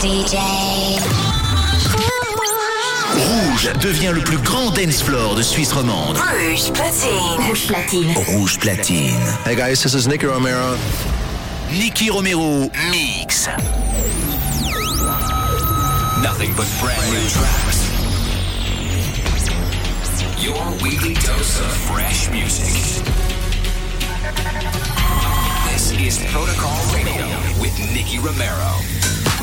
DJ. Rouge devient le plus grand dance floor de Suisse romande. Rouge platine. Rouge platine. Rouge platine. Hey guys, this is Nicky Romero. Nicky Romero Mix. Nothing but brand new tracks. Your weekly dose of fresh music. This is Protocol Radio with Nicky Romero.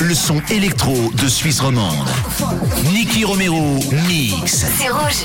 Le son électro de Suisse romande. Nicky Romero Mix. C'est rouge.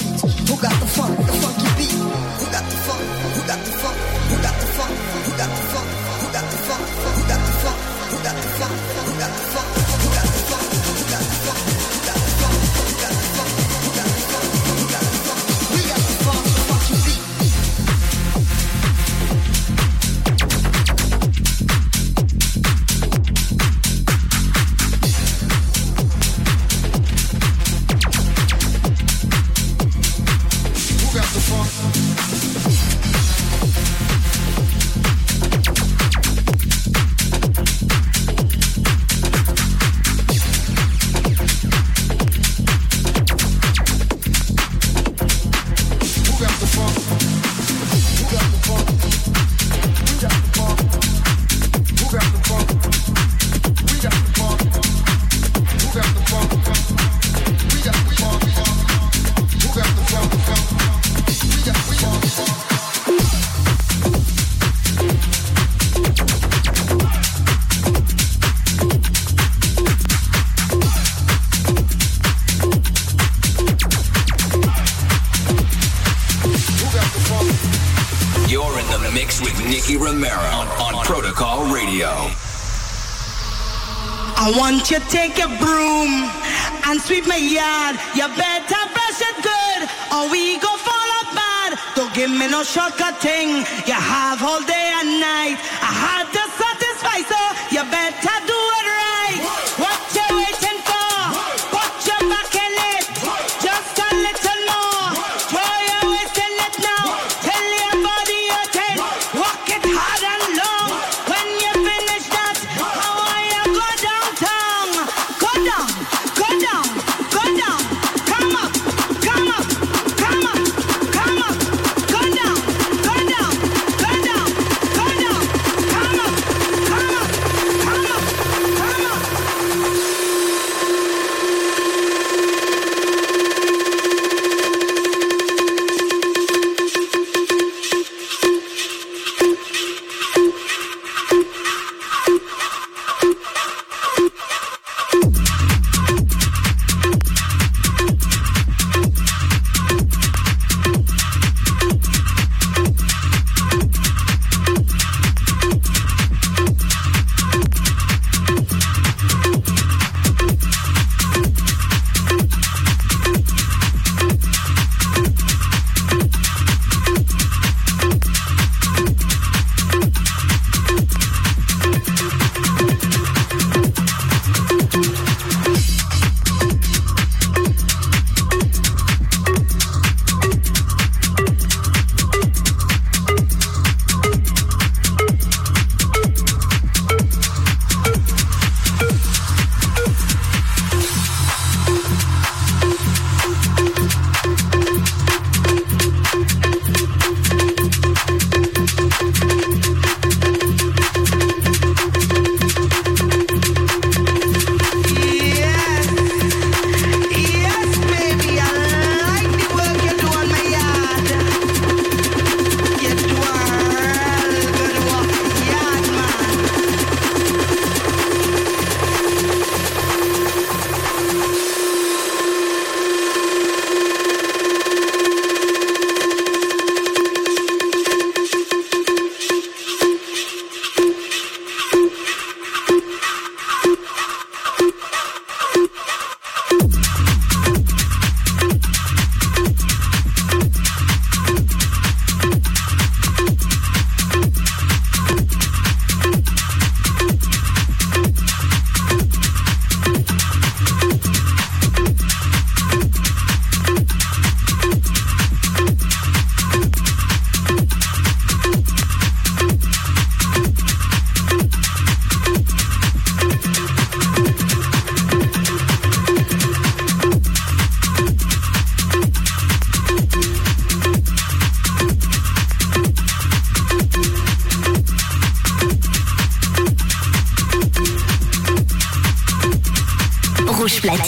yard. You better brush it good, or we go fall apart. Don't give me no shortcut thing. You have all day.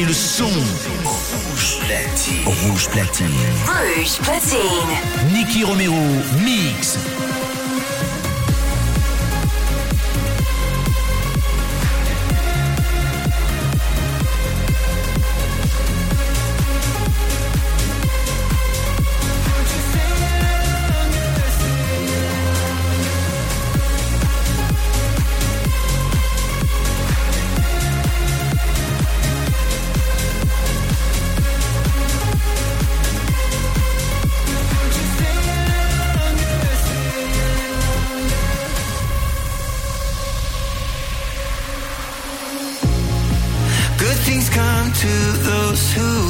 le son. Rouge platine. Rouge platine. Rouge platine. Nicky Romero, mix. to those who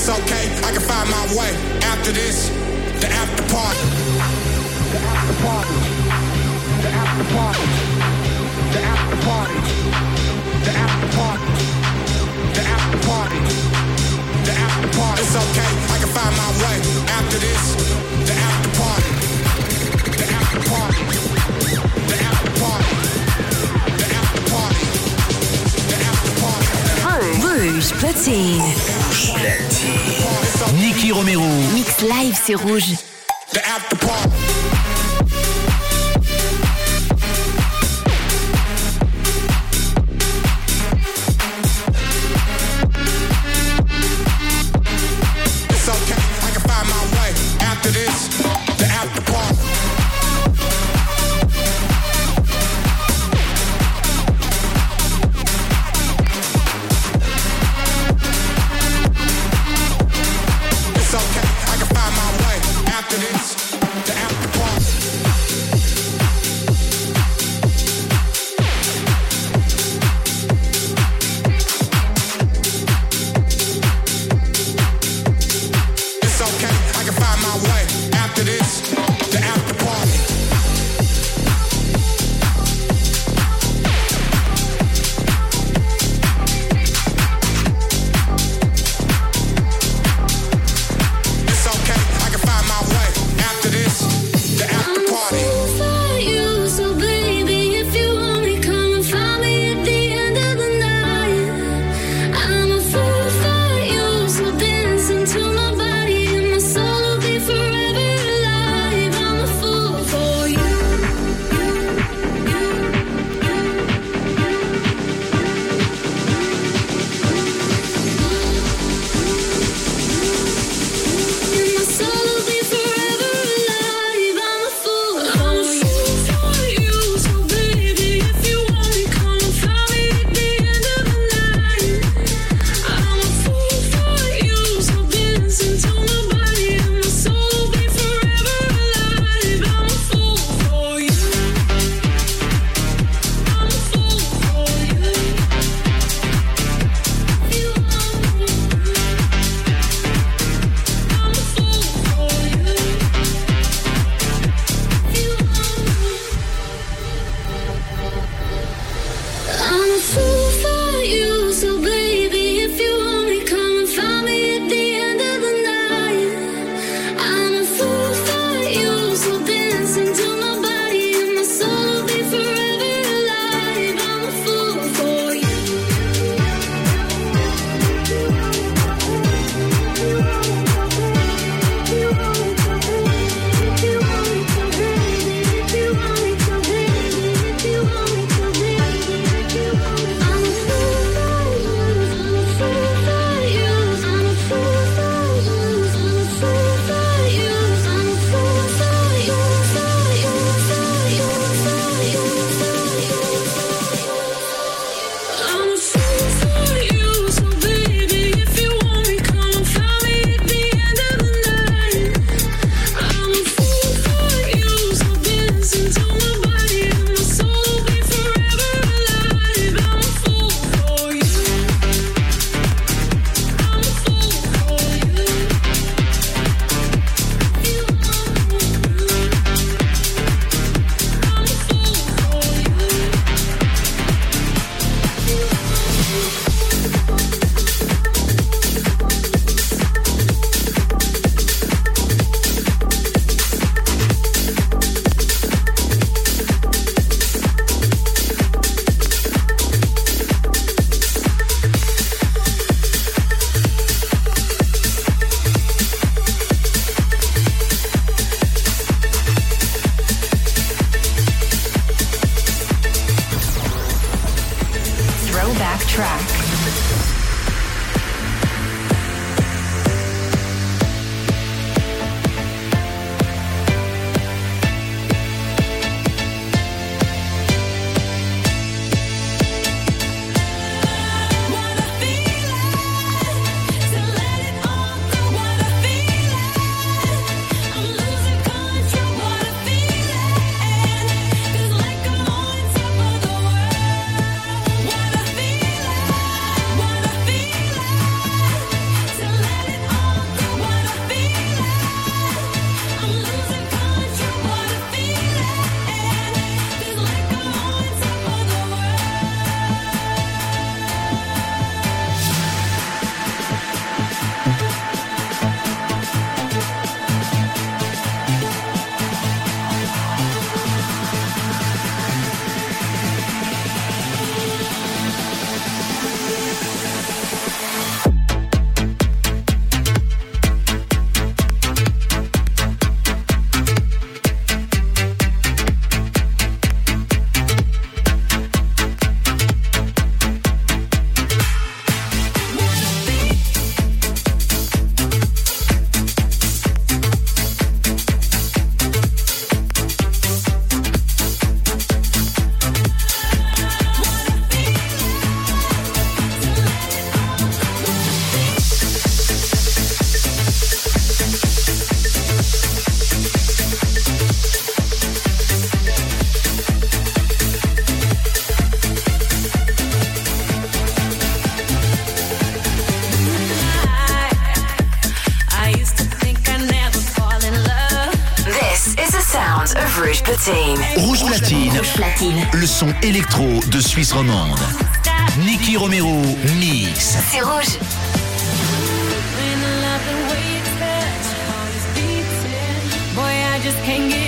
It's okay, I can find my way. After this, the after party. The after party. The after party. The after party. The after party. The after party. The after party. It's okay, I can find my way. After this, the after party. The after party. The after party. The after party. The after party. Rouge platine. Rouge. Platine. Niki Romero. Mix live, c'est rouge. son électro de Suisse romande. Nicky Romero Mix. C'est rouge. just can't get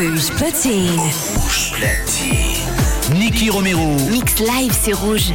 Rouge platine. Rouge platine. Nicky Romero. Mix live, c'est rouge.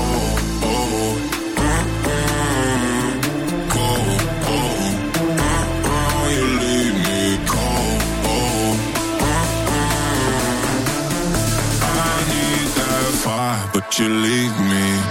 you leave me.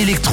électro.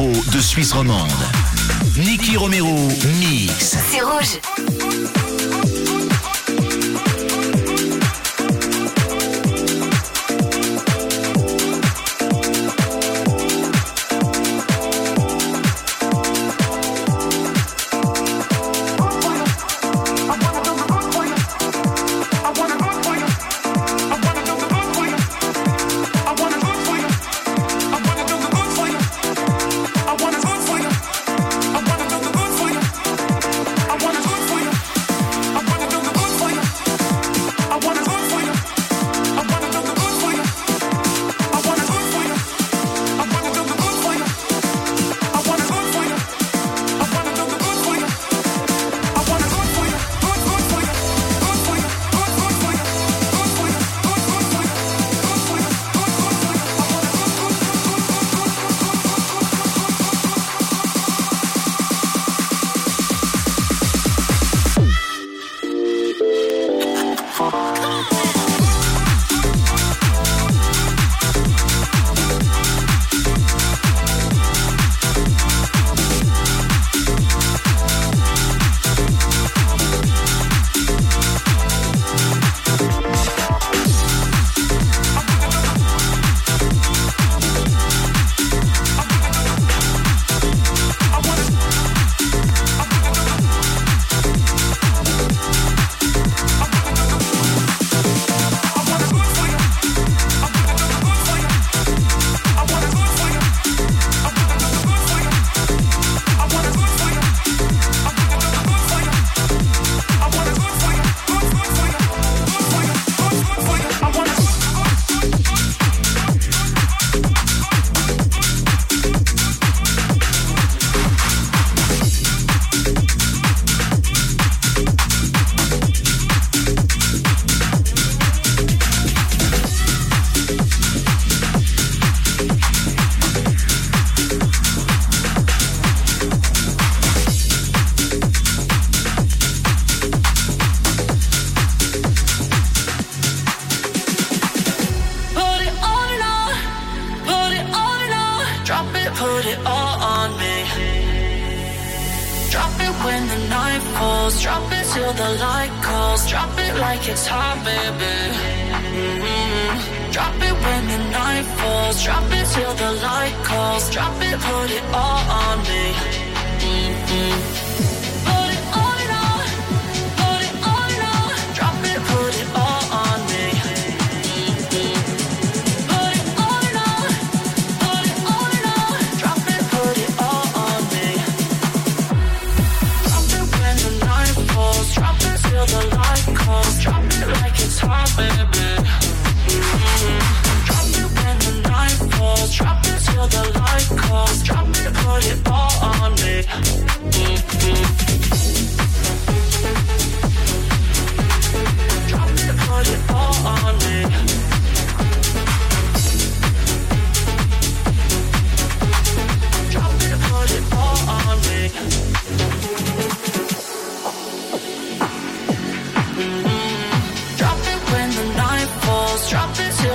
put it all on me.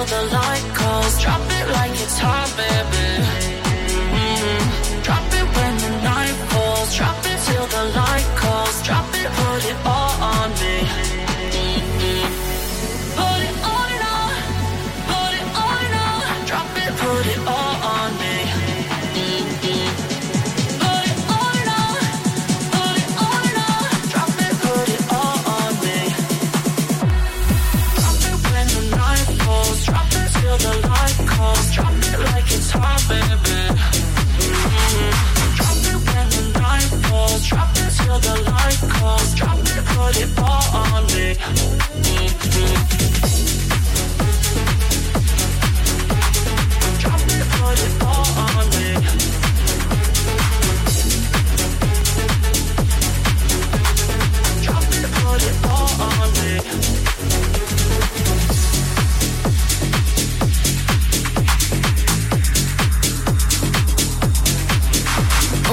till the light calls. Drop it like it's hot, baby. Mm-hmm. Drop it when the night falls. Drop it till the light calls. Drop it, put it all on me.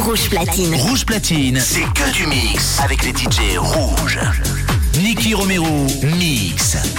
Rouge platine. Rouge platine. C'est que du mix avec les DJ rouges. Jackie Romero, Mix.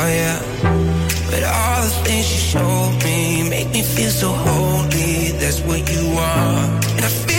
oh yeah. But all the things you showed me make me feel so holy. That's what you are, and I feel.